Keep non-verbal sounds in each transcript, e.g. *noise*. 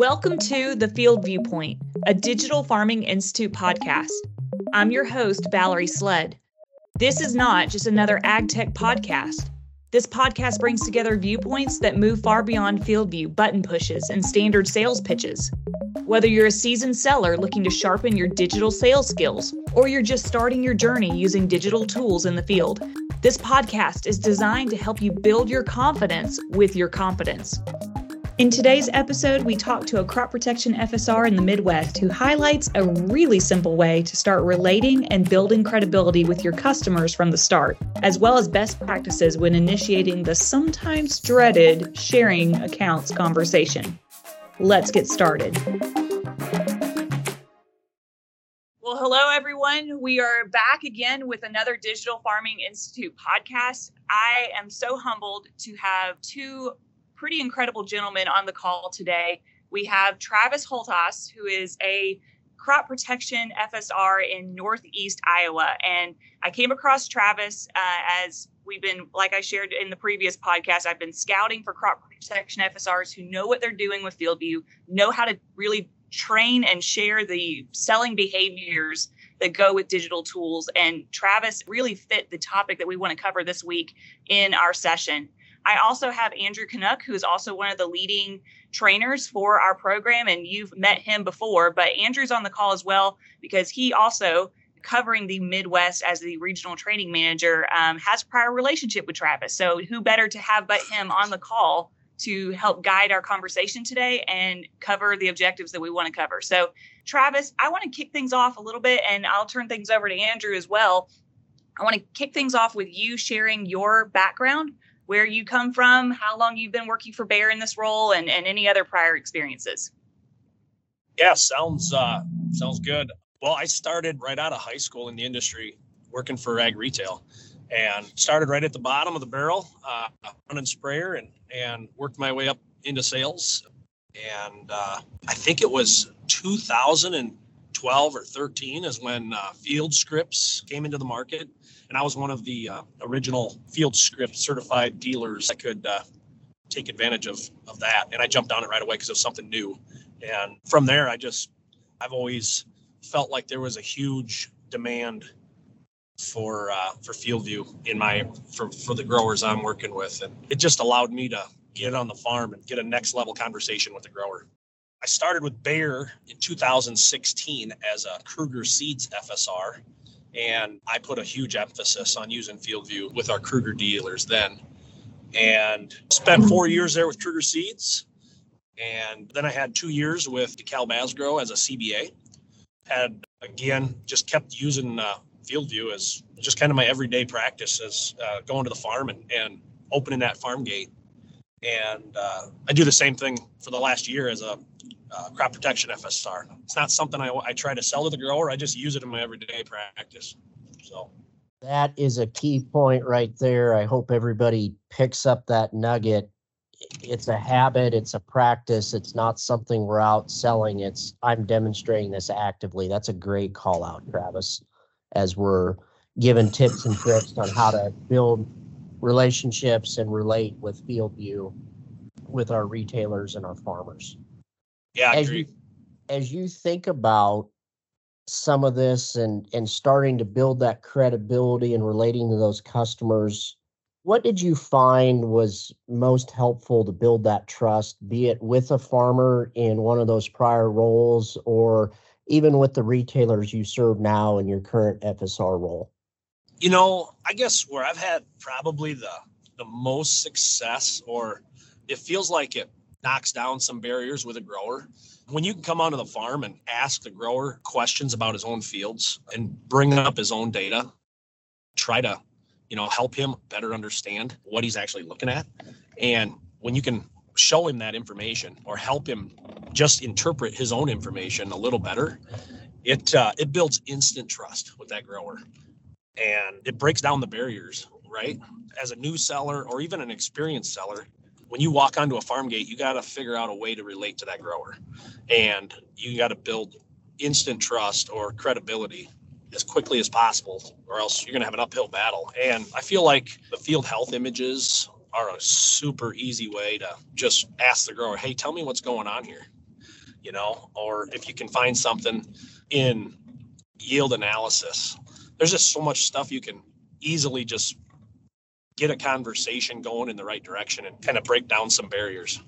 Welcome to the Field Viewpoint, a Digital Farming Institute podcast. I'm your host, Valerie Sled. This is not just another ag tech podcast. This podcast brings together viewpoints that move far beyond FieldView, button pushes, and standard sales pitches. Whether you're a seasoned seller looking to sharpen your digital sales skills, or you're just starting your journey using digital tools in the field, this podcast is designed to help you build your confidence with your competence. In today's episode, we talk to a crop protection FSR in the Midwest who highlights a really simple way to start relating and building credibility with your customers from the start, as well as best practices when initiating the sometimes dreaded sharing accounts conversation. Let's get started. Well, hello, everyone. We are back again with another Digital Farming Institute podcast. I am so humbled to have two pretty incredible gentlemen on the call today. We have Travis Holtas, who is a crop protection FSR in Northeast Iowa. And I came across Travis uh, as we've been, like I shared in the previous podcast, I've been scouting for crop protection FSRs who know what they're doing with FieldView, know how to really train and share the selling behaviors that go with digital tools. And Travis really fit the topic that we want to cover this week in our session. I also have Andrew Canuck, who is also one of the leading trainers for our program, and you've met him before. But Andrew's on the call as well because he also covering the Midwest as the regional training manager um, has prior relationship with Travis. So who better to have but him on the call to help guide our conversation today and cover the objectives that we want to cover. So Travis, I want to kick things off a little bit, and I'll turn things over to Andrew as well. I want to kick things off with you sharing your background where you come from, how long you've been working for Bayer in this role, and, and any other prior experiences. Yeah, sounds uh, sounds good. Well, I started right out of high school in the industry, working for ag retail, and started right at the bottom of the barrel, uh, running sprayer, and and worked my way up into sales. And uh, I think it was 2012 or 13 is when uh, FieldScripts came into the market, and I was one of the uh, original FieldScript certified dealers that could uh, take advantage of of that. And I jumped on it right away because it was something new. And from there, I just I've always felt like there was a huge demand for uh, for FieldView in my for for the growers I'm working with, and it just allowed me to get on the farm and get a next level conversation with the grower. I started with Bayer in 2016 as a Kruger Seeds FSR, and I put a huge emphasis on using FieldView with our Kruger dealers then. And spent four years there with Kruger Seeds. And then I had two years with DeKalb Asgrow as a CBA. Had, again, just kept using uh, FieldView as just kind of my everyday practice as uh, going to the farm and, and opening that farm gate. And uh, I do the same thing for the last year as a uh, crop protection FSR. It's not something I, I try to sell to the grower. I just use it in my everyday practice. So that is a key point right there. I hope everybody picks up that nugget. It's a habit, it's a practice, it's not something we're out selling. It's I'm demonstrating this actively. That's a great call out, Travis, as we're giving tips and tricks on how to build relationships and relate with FieldView with our retailers and our farmers. Yeah, as you, as you think about some of this and and starting to build that credibility and relating to those customers, what did you find was most helpful to build that trust, be it with a farmer in one of those prior roles or even with the retailers you serve now in your current FSR role? You know, I guess where I've had probably the the most success or it feels like it knocks down some barriers with a grower. When you can come onto the farm and ask the grower questions about his own fields and bring up his own data, try to, you know, help him better understand what he's actually looking at. And when you can show him that information or help him just interpret his own information a little better, it uh, it builds instant trust with that grower, and it breaks down the barriers. Right, as a new seller or even an experienced seller, when you walk onto a farm gate, you got to figure out a way to relate to that grower, and you got to build instant trust or credibility as quickly as possible, or else you're going to have an uphill battle. And I feel like the field health images are a super easy way to just ask the grower, "Hey, tell me what's going on here." you know, or if you can find something in yield analysis. There's just so much stuff you can easily just get a conversation going in the right direction and kind of break down some barriers.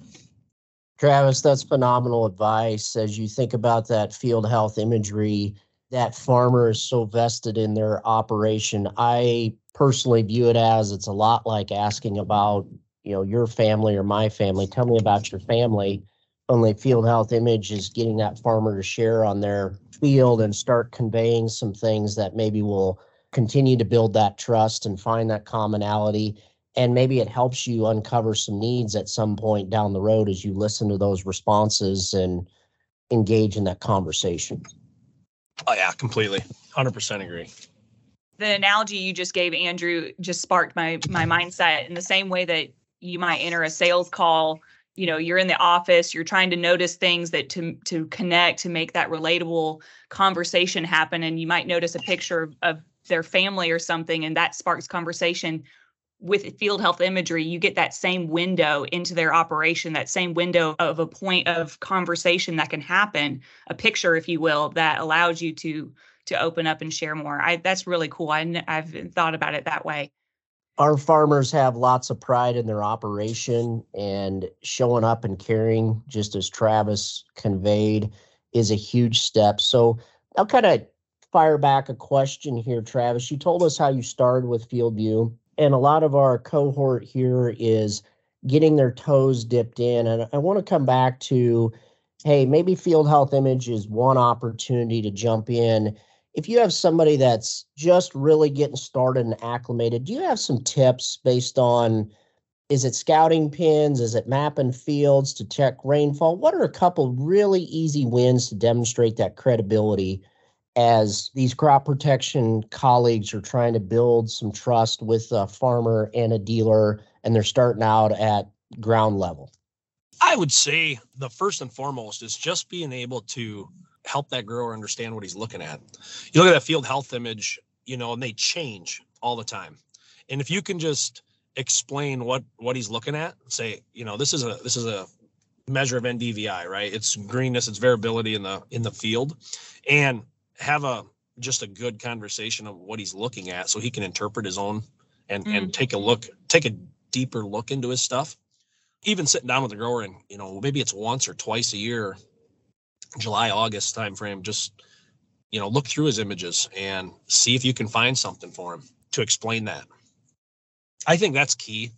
Travis, that's phenomenal advice. As you think about that field health imagery, that farmer is so vested in their operation. I personally view it as it's a lot like asking about, you know, your family or my family. Tell me about your family. Only field health image is getting that farmer to share on their field and start conveying some things that maybe will continue to build that trust and find that commonality and maybe it helps you uncover some needs at some point down the road as you listen to those responses and engage in that conversation. Oh yeah, completely. 100% agree. The analogy you just gave Andrew just sparked my my mindset in the same way that you might enter a sales call, you know, you're in the office, you're trying to notice things that to to connect to make that relatable conversation happen and you might notice a picture of their family or something and that sparks conversation with field health imagery, you get that same window into their operation, that same window of a point of conversation that can happen, a picture, if you will, that allows you to to open up and share more. I that's really cool. I I've thought about it that way. Our farmers have lots of pride in their operation and showing up and caring, just as Travis conveyed, is a huge step. So I'll kind of fire back a question here, Travis. You told us how you started with FieldView and a lot of our cohort here is getting their toes dipped in. And I want to come back to hey, maybe field health image is one opportunity to jump in. If you have somebody that's just really getting started and acclimated, do you have some tips based on is it scouting pins? Is it mapping fields to check rainfall? What are a couple really easy wins to demonstrate that credibility as these crop protection colleagues are trying to build some trust with a farmer and a dealer and they're starting out at ground level? I would say the first and foremost is just being able to help that grower understand what he's looking at. You look at that field health image, you know, and they change all the time. And if you can just explain what what he's looking at, say, you know, this is a this is a measure of NDVI, right? It's greenness, it's variability in the in the field. And have a just a good conversation of what he's looking at so he can interpret his own and mm. and take a look take a deeper look into his stuff even sitting down with the grower and you know maybe it's once or twice a year july august timeframe just you know look through his images and see if you can find something for him to explain that i think that's key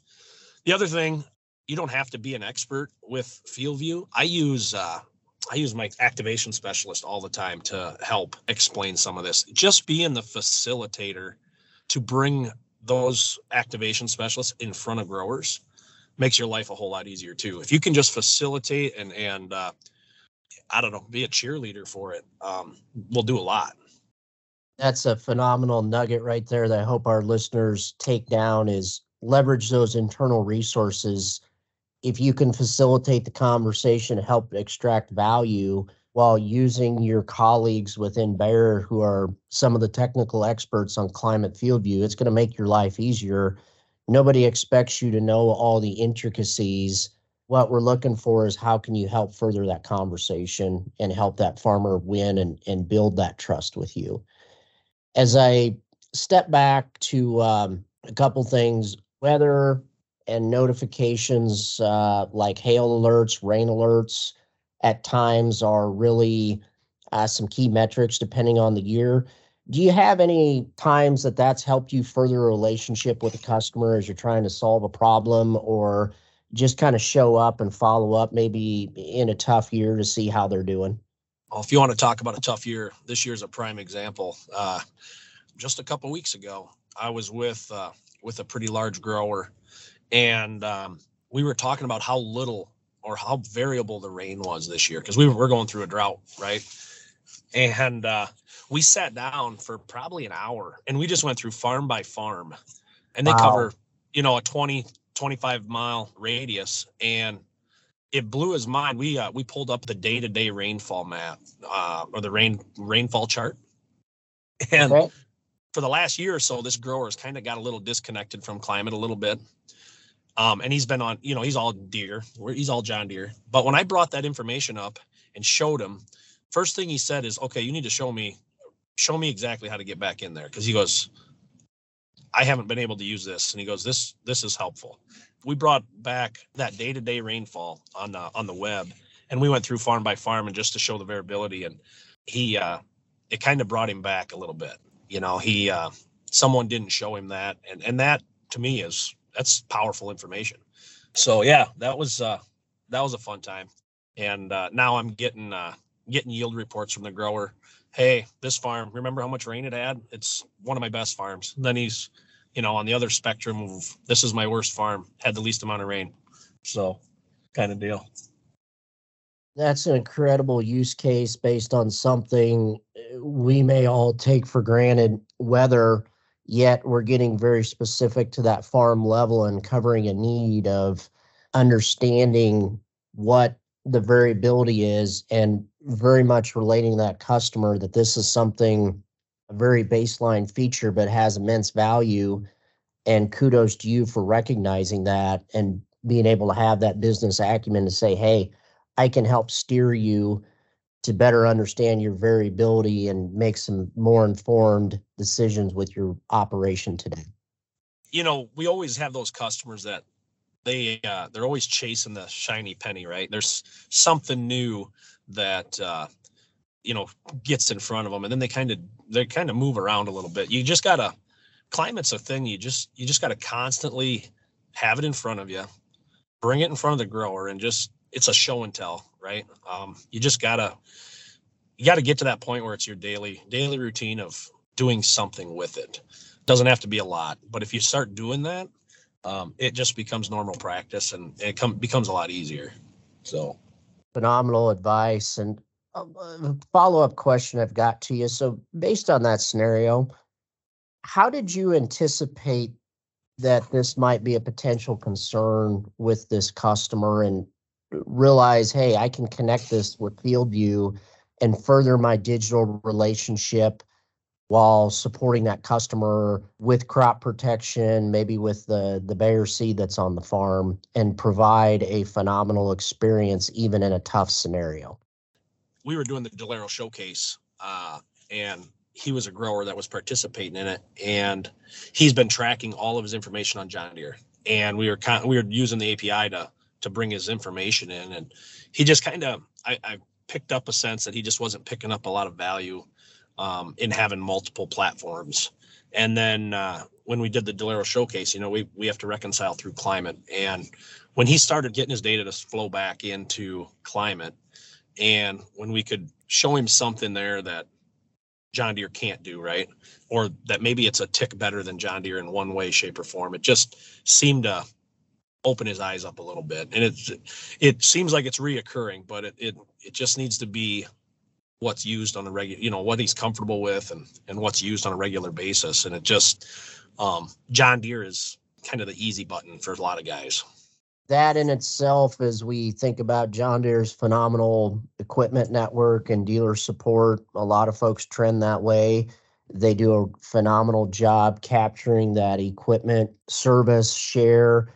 the other thing you don't have to be an expert with FieldView i use uh, I use my activation specialist all the time to help explain some of this. Just being the facilitator to bring those activation specialists in front of growers makes your life a whole lot easier too. If you can just facilitate and and uh, I don't know, be a cheerleader for it, um, we'll do a lot. That's a phenomenal nugget right there that I hope our listeners take down is leverage those internal resources if you can facilitate the conversation, help extract value while using your colleagues within Bayer who are some of the technical experts on climate FieldView, it's going to make your life easier. Nobody expects you to know all the intricacies. What we're looking for is how can you help further that conversation and help that farmer win and, and build that trust with you. As I step back to um, a couple things, weather, and notifications uh, like hail alerts, rain alerts at times are really uh, some key metrics depending on the year. Do you have any times that that's helped you further a relationship with a customer as you're trying to solve a problem or just kind of show up and follow up maybe in a tough year to see how they're doing? Well, if you want to talk about a tough year, this year's a prime example. Uh, just a couple weeks ago, I was with uh, with a pretty large grower and um, we were talking about how little or how variable the rain was this year because we were, going through a drought, right? And uh, we sat down for probably an hour and we just went through farm by farm and they wow. cover, you know, a 20, 25 mile radius. And it blew his mind. We uh, we pulled up the day to day rainfall map uh, or the rain rainfall chart, and okay. for the last year or so, this grower has kind of got a little disconnected from climate a little bit. Um, and he's been on, you know, he's all Deere, he's all John Deere. But when I brought that information up and showed him. First thing he said is, "Okay, you need to show me, show me exactly how to get back in there." Because he goes, "I haven't been able to use this," and he goes, "This this is helpful." We brought back that day to day rainfall on the on the web, and we went through farm by farm and just to show the variability, and he uh, it kind of brought him back a little bit. You know, he uh, someone didn't show him that, and and that to me is that's powerful information. So yeah, that was uh, that was a fun time, and uh, now I'm getting uh, getting yield reports from the grower. Hey, this farm, remember how much rain it had? It's one of my best farms. And then he's, you know, on the other spectrum of this is my worst farm, had the least amount of rain. So, kind of deal. That's an incredible use case based on something uh, we may all take for granted, weather, yet we're getting very specific to that farm level and covering a need of understanding what the variability is and very much relating that customer that this is something very baseline feature but has immense value. And kudos to you for recognizing that and being able to have that business acumen to say hey i can help steer you to better understand your variability and make some more informed decisions with your operation today. You know we always have those customers that they uh, they're always chasing the shiny penny right? There's something new that uh, you know gets in front of them and then they kind of they kind of move around a little bit. You just gotta climate's a thing you just you just gotta constantly have it in front of you bring it in front of the grower and just it's a show and tell right? Um, you just gotta you gotta get to that point where it's your daily daily routine of doing something with it. Doesn't have to be a lot but if you start doing that um, it just becomes normal practice and it come, becomes a lot easier. So. Phenomenal advice and a follow-up question i've got to you so based on that scenario how did you anticipate that this might be a potential concern with this customer and realize hey i can connect this with fieldview and further my digital relationship while supporting that customer with crop protection, maybe with the the Bayer seed that's on the farm, and provide a phenomenal experience even in a tough scenario. We were doing the Delaro showcase, uh, and he was a grower that was participating in it, and he's been tracking all of his information on John Deere, and we were kind we were using the API to to bring his information in, and he just kind of I, I picked up a sense that he just wasn't picking up a lot of value um, in having multiple platforms. And then uh, when we did the Delaro showcase, you know, we we have to reconcile through climate. And when he started getting his data to flow back into climate, and when we could show him something there that John Deere can't do, right? Or that maybe it's a tick better than John Deere in one way, shape, or form. It just seemed to open his eyes up a little bit. And it's it seems like it's reoccurring, but it it it just needs to be what's used on a regular, you know, what he's comfortable with and and what's used on a regular basis. And it just um, John Deere is kind of the easy button for a lot of guys. That in itself, as we think about John Deere's phenomenal equipment network and dealer support, a lot of folks trend that way. They do a phenomenal job capturing that equipment service share.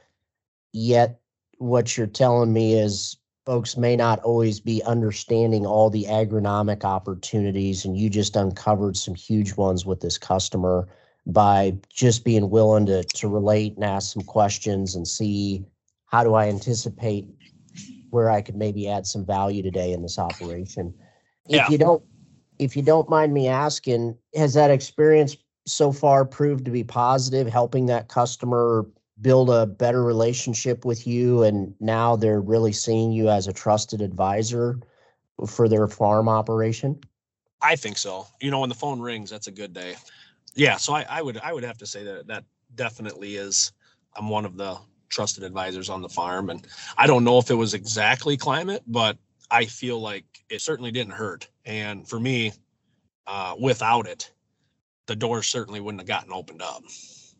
Yet, what you're telling me is folks may not always be understanding all the agronomic opportunities and you just uncovered some huge ones with this customer by just being willing to to relate and ask some questions and see how do I anticipate where I could maybe add some value today in this operation. Yeah. If you don't if you don't mind me asking, has that experience so far proved to be positive, helping that customer build a better relationship with you and now they're really seeing you as a trusted advisor for their farm operation i think so you know when the phone rings that's a good day yeah so i, I would i would have to say that that definitely is i'm one of the trusted advisors on the farm. And i don't know if it was exactly climate but i feel like it certainly didn't hurt. And for me uh, without it the doors certainly wouldn't have gotten opened up.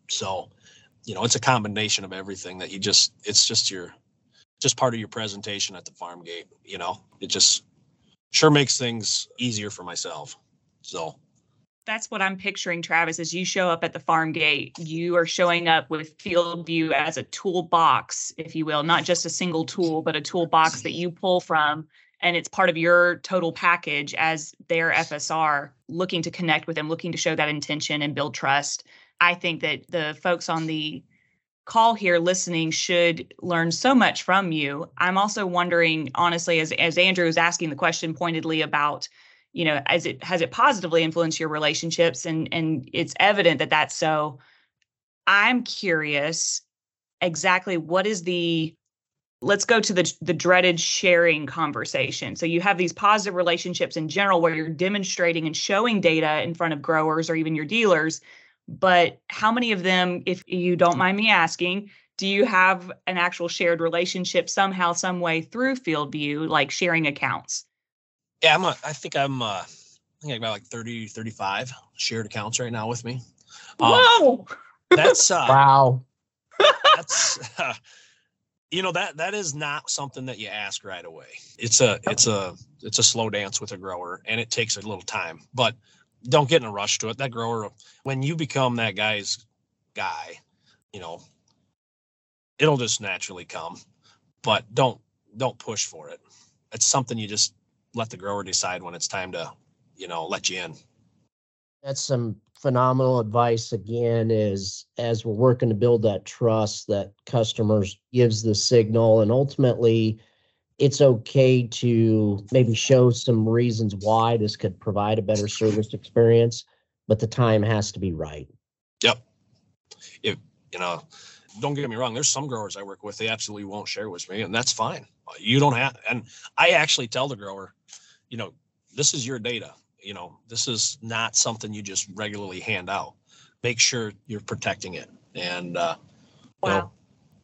So you know, it's a combination of everything that you just, it's just your, just part of your presentation at the farm gate, you know, it just sure makes things easier for myself. So that's what I'm picturing, Travis, as you show up at the farm gate. You are showing up with FieldView as a toolbox, if you will, not just a single tool, but a toolbox that you pull from and it's part of your total package as their FSR looking to connect with them, looking to show that intention and build trust. I think that the folks on the call here listening should learn so much from you. I'm also wondering, honestly, as as Andrew is asking the question pointedly about, you know, as it has it positively influenced your relationships, and and it's evident that that's so. I'm curious exactly what is the let's go to the the dreaded sharing conversation. So you have these positive relationships in general where you're demonstrating and showing data in front of growers or even your dealers but how many of them, if you don't mind me asking, do you have an actual shared relationship somehow, some way through FieldView, like sharing accounts? Yeah, I'm a, I think I'm, uh, I think I got like 30, 35 shared accounts right now with me. Um, Whoa. That's, uh, *laughs* wow. That's, uh, you know, that, that is not something that you ask right away. It's a, it's a, it's a slow dance with a grower and it takes a little time, but don't get in a rush to it. That grower, when you become that guy's guy, you know, it'll just naturally come. But don't don't push for it. It's something you just let the grower decide when it's time to, you know, let you in. That's some phenomenal advice again is as we're working to build that trust that customers gives the signal and ultimately it's okay to maybe show some reasons why this could provide a better service experience, but the time has to be right. Yep. If you know, don't get me wrong, there's some growers I work with, they absolutely won't share with me, and that's fine. You don't have and I actually tell the grower, you know, this is your data. You know, this is not something you just regularly hand out. Make sure you're protecting it. And uh wow. you know,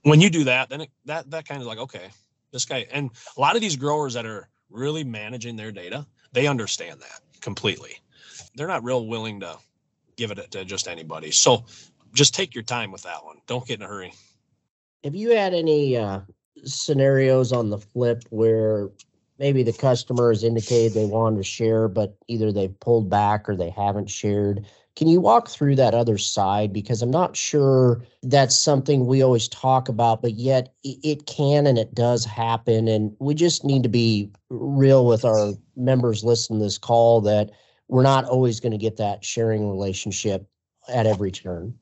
when you do that, then it, that that kind of like, okay, this guy and a lot of these growers that are really managing their data they understand that completely they're not real willing to give it to just anybody so just take your time with that one don't get in a hurry have you had any uh, scenarios on the flip where maybe the customer has indicated they wanted to share but either they've pulled back or they haven't shared can you walk through that other side? Because I'm not sure that's something we always talk about, but yet it can and it does happen. And we just need to be real with our members listening to this call that we're not always going to get that sharing relationship at every turn.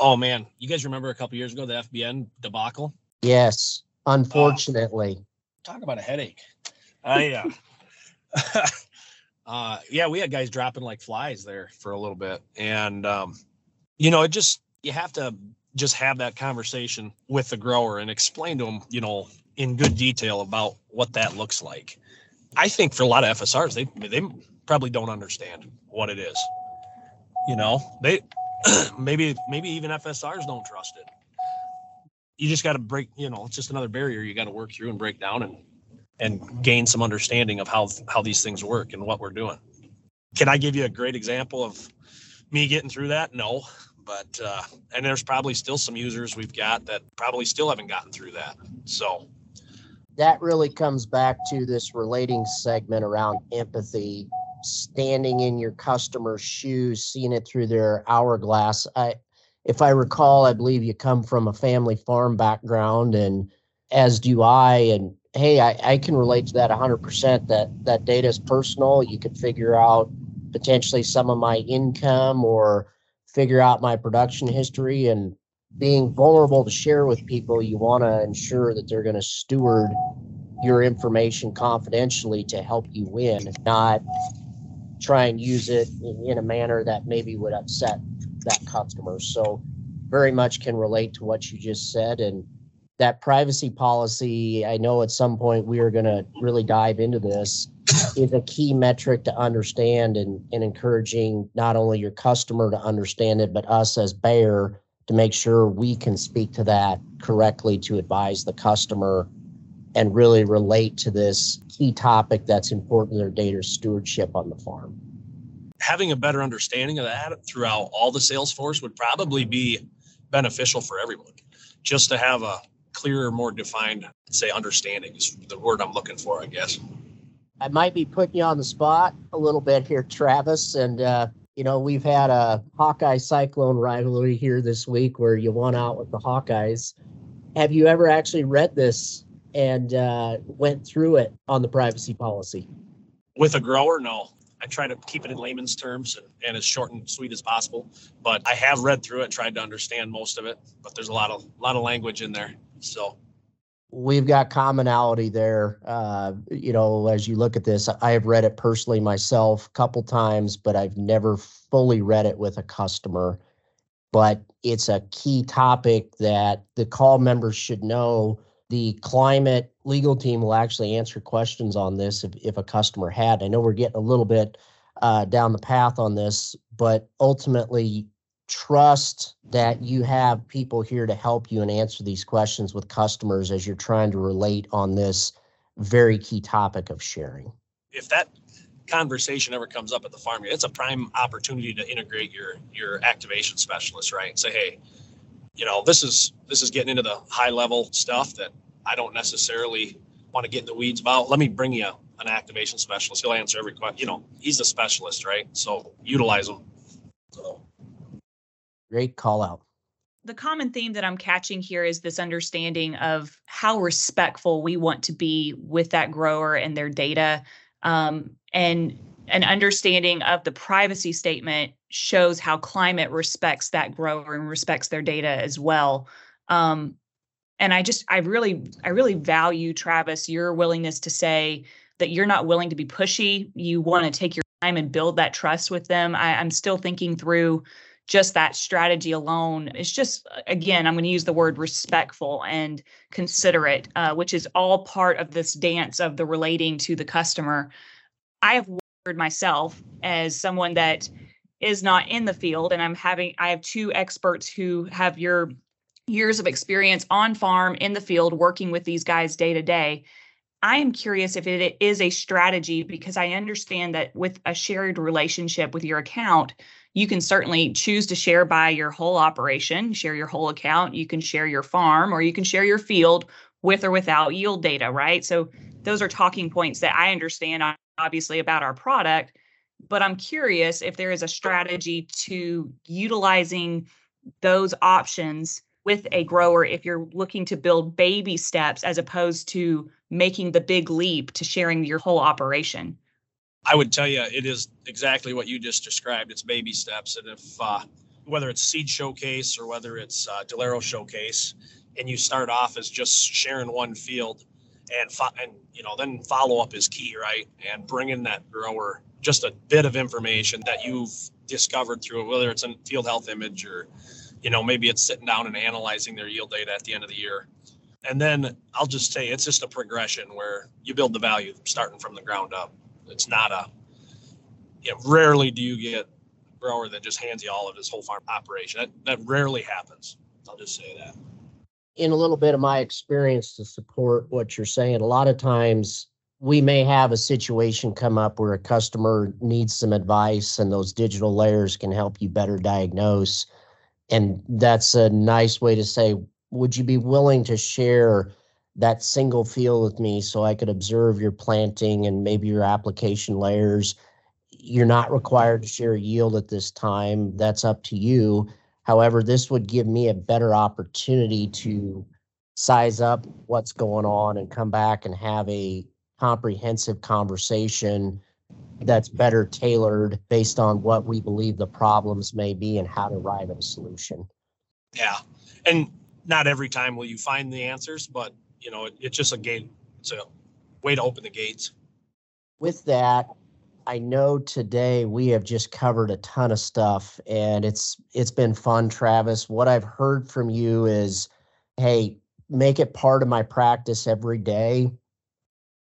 Oh man, you guys remember a couple years ago the FBN debacle? Yes, unfortunately. talk about a headache. I uh, *laughs* uh, yeah, we had guys dropping like flies there for a little bit, and um, you know, it just you have to just have that conversation with the grower and explain to them, you know, in good detail about what that looks like. I think for a lot of FSRs, they they probably don't understand what it is. You know, they *clears throat* maybe maybe even FSRs don't trust it. You just got to break. You know, it's just another barrier you got to work through and break down and and gain some understanding of how how these things work and what we're doing. Can I give you a great example of me getting through that? No, but uh, and there's probably still some users we've got that probably still haven't gotten through that. So that really comes back to this relating segment around empathy, standing in your customer's shoes, seeing it through their hourglass. I, if I recall, I believe you come from a family farm background, and as do I, and hey, I, I can relate to that 100%. That that data is personal. You could figure out potentially some of my income or figure out my production history and being vulnerable to share with people. You want to ensure that they're going to steward your information confidentially to help you win, not try and use it in a manner that maybe would upset that customer. So, very much can relate to what you just said and that privacy policy, I know at some point we are going to really dive into this, is a key metric to understand and, and encouraging not only your customer to understand it, but us as Bayer to make sure we can speak to that correctly to advise the customer and really relate to this key topic that's important to their data stewardship on the farm. Having a better understanding of that throughout all the sales force would probably be beneficial for everyone. Just to have a clearer, more defined, say, understanding is the word I'm looking for, I guess. I might be putting you on the spot a little bit here, Travis. And, uh, you know, we've had a Hawkeye Cyclone rivalry here this week where you won out with the Hawkeyes. Have you ever actually read this and uh, went through it on the privacy policy? With a grower, no. I try to keep it in layman's terms and, and as short and sweet as possible. But I have read through it, tried to understand most of it. But there's a lot of lot of language in there. So we've got commonality there. Uh, you know, as you look at this, I have read it personally myself a couple times, but I've never fully read it with a customer. But it's a key topic that the call members should know. The climate legal team will actually answer questions on this if, if a customer had. I know we're getting a little bit uh, down the path on this, but ultimately, trust that you have people here to help you and answer these questions with customers as you're trying to relate on this very key topic of sharing. If that conversation ever comes up at the farm, it's a prime opportunity to integrate your your activation specialist, right? And say, hey, you know, this is this is getting into the high level stuff that I don't necessarily want to get in the weeds about. Let me bring you an activation specialist. He'll answer every question. You know, he's a specialist, right? So utilize him. Great call out. The common theme that I'm catching here is this understanding of how respectful we want to be with that grower and their data. Um, and an understanding of the privacy statement shows how climate respects that grower and respects their data as well. Um, and I just, I really, I really value Travis your willingness to say that you're not willing to be pushy. You want to take your time and build that trust with them. I, I'm still thinking through just that strategy alone is just again i'm going to use the word respectful and considerate uh, which is all part of this dance of the relating to the customer. I have wondered myself as someone that is not in the field and i'm having i have two experts who have your years of experience on farm in the field working with these guys day to day. I am curious if it is a strategy because I understand that with a shared relationship with your account, you can certainly choose to share by your whole operation, share your whole account. You can share your farm or you can share your field with or without yield data, right? So those are talking points that I understand obviously about our product. But I'm curious if there is a strategy to utilizing those options with a grower if you're looking to build baby steps as opposed to making the big leap to sharing your whole operation? I would tell you it is exactly what you just described. It's baby steps. And if, uh, whether it's Seed Showcase or whether it's uh, Delaro Showcase, and you start off as just sharing one field and, fo- and, you know, then follow up is key, right? And bring in that grower just a bit of information that you've discovered through it, whether it's a field health image or, you know, maybe it's sitting down and analyzing their yield data at the end of the year. And then I'll just say it's just a progression where you build the value starting from the ground up. It's not a, know, rarely do you get a grower that just hands you all of his whole farm operation. That, that rarely happens. I'll just say that. In a little bit of my experience to support what you're saying, a lot of times we may have a situation come up where a customer needs some advice and those digital layers can help you better diagnose. And that's a nice way to say, would you be willing to share that single field with me so I could observe your planting and maybe your application layers? You're not required to share yield at this time. That's up to you. However, this would give me a better opportunity to size up what's going on and come back and have a comprehensive conversation that's better tailored based on what we believe the problems may be and how to arrive at a solution. Yeah. And not every time will you find the answers, but you know, it, it's just a gate. It's a way to open the gates. With that, I know today we have just covered a ton of stuff and it's it's been fun, Travis. What I've heard from you is, hey, make it part of my practice every day.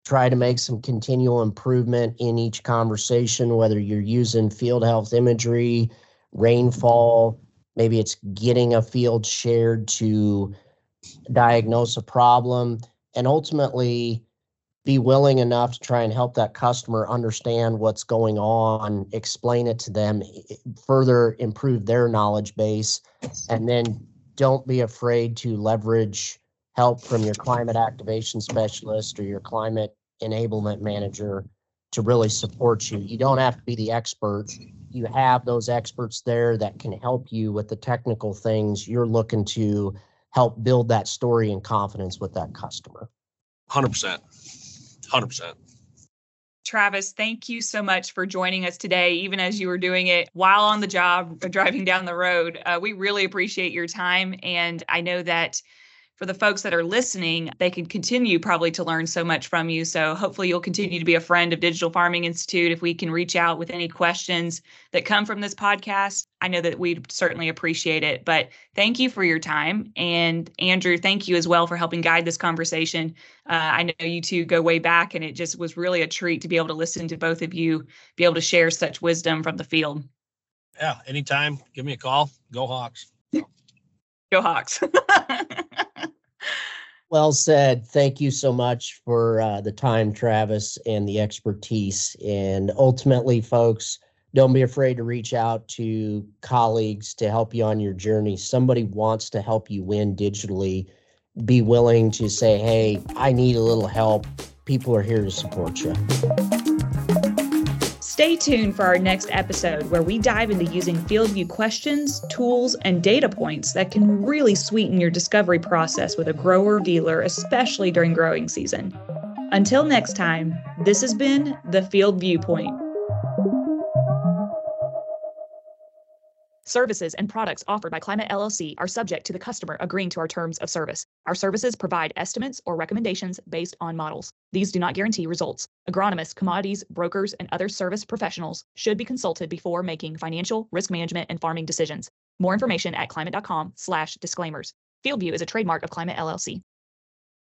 Try to make some continual improvement in each conversation, whether you're using field health imagery, rainfall, maybe it's getting a field shared to diagnose a problem and ultimately be willing enough to try and help that customer understand what's going on, explain it to them, further improve their knowledge base, and then don't be afraid to leverage help from your climate activation specialist or your climate enablement manager to really support you. You don't have to be the expert you have those experts there that can help you with the technical things you're looking to help build that story and confidence with that customer. 100%. 100%. Travis, thank you so much for joining us today, even as you were doing it while on the job, driving down the road. Uh, we really appreciate your time. And I know that for the folks that are listening, they can continue probably to learn so much from you. So hopefully you'll continue to be a friend of Digital Farming Institute. If we can reach out with any questions that come from this podcast, I know that we'd certainly appreciate it. But thank you for your time. And Andrew, thank you as well for helping guide this conversation. Uh, I know you two go way back, and it just was really a treat to be able to listen to both of you be able to share such wisdom from the field. Yeah, anytime. Give me a call. Go Hawks. *laughs* Go Hawks. *laughs* Well said. Thank you so much for uh, the time, Travis, and the expertise. And ultimately, folks, don't be afraid to reach out to colleagues to help you on your journey. Somebody wants to help you win digitally. Be willing to say, hey, I need a little help. People are here to support you. Stay tuned for our next episode where we dive into using FieldView questions, tools, and data points that can really sweeten your discovery process with a grower dealer, especially during growing season. Until next time, this has been the Field Viewpoint. Services and products offered by Climate LLC are subject to the customer agreeing to our terms of service. Our services provide estimates or recommendations based on models. These do not guarantee results. Agronomists, commodities, brokers, and other service professionals should be consulted before making financial, risk management, and farming decisions. More information at climate.com slash disclaimers. FieldView is a trademark of Climate LLC.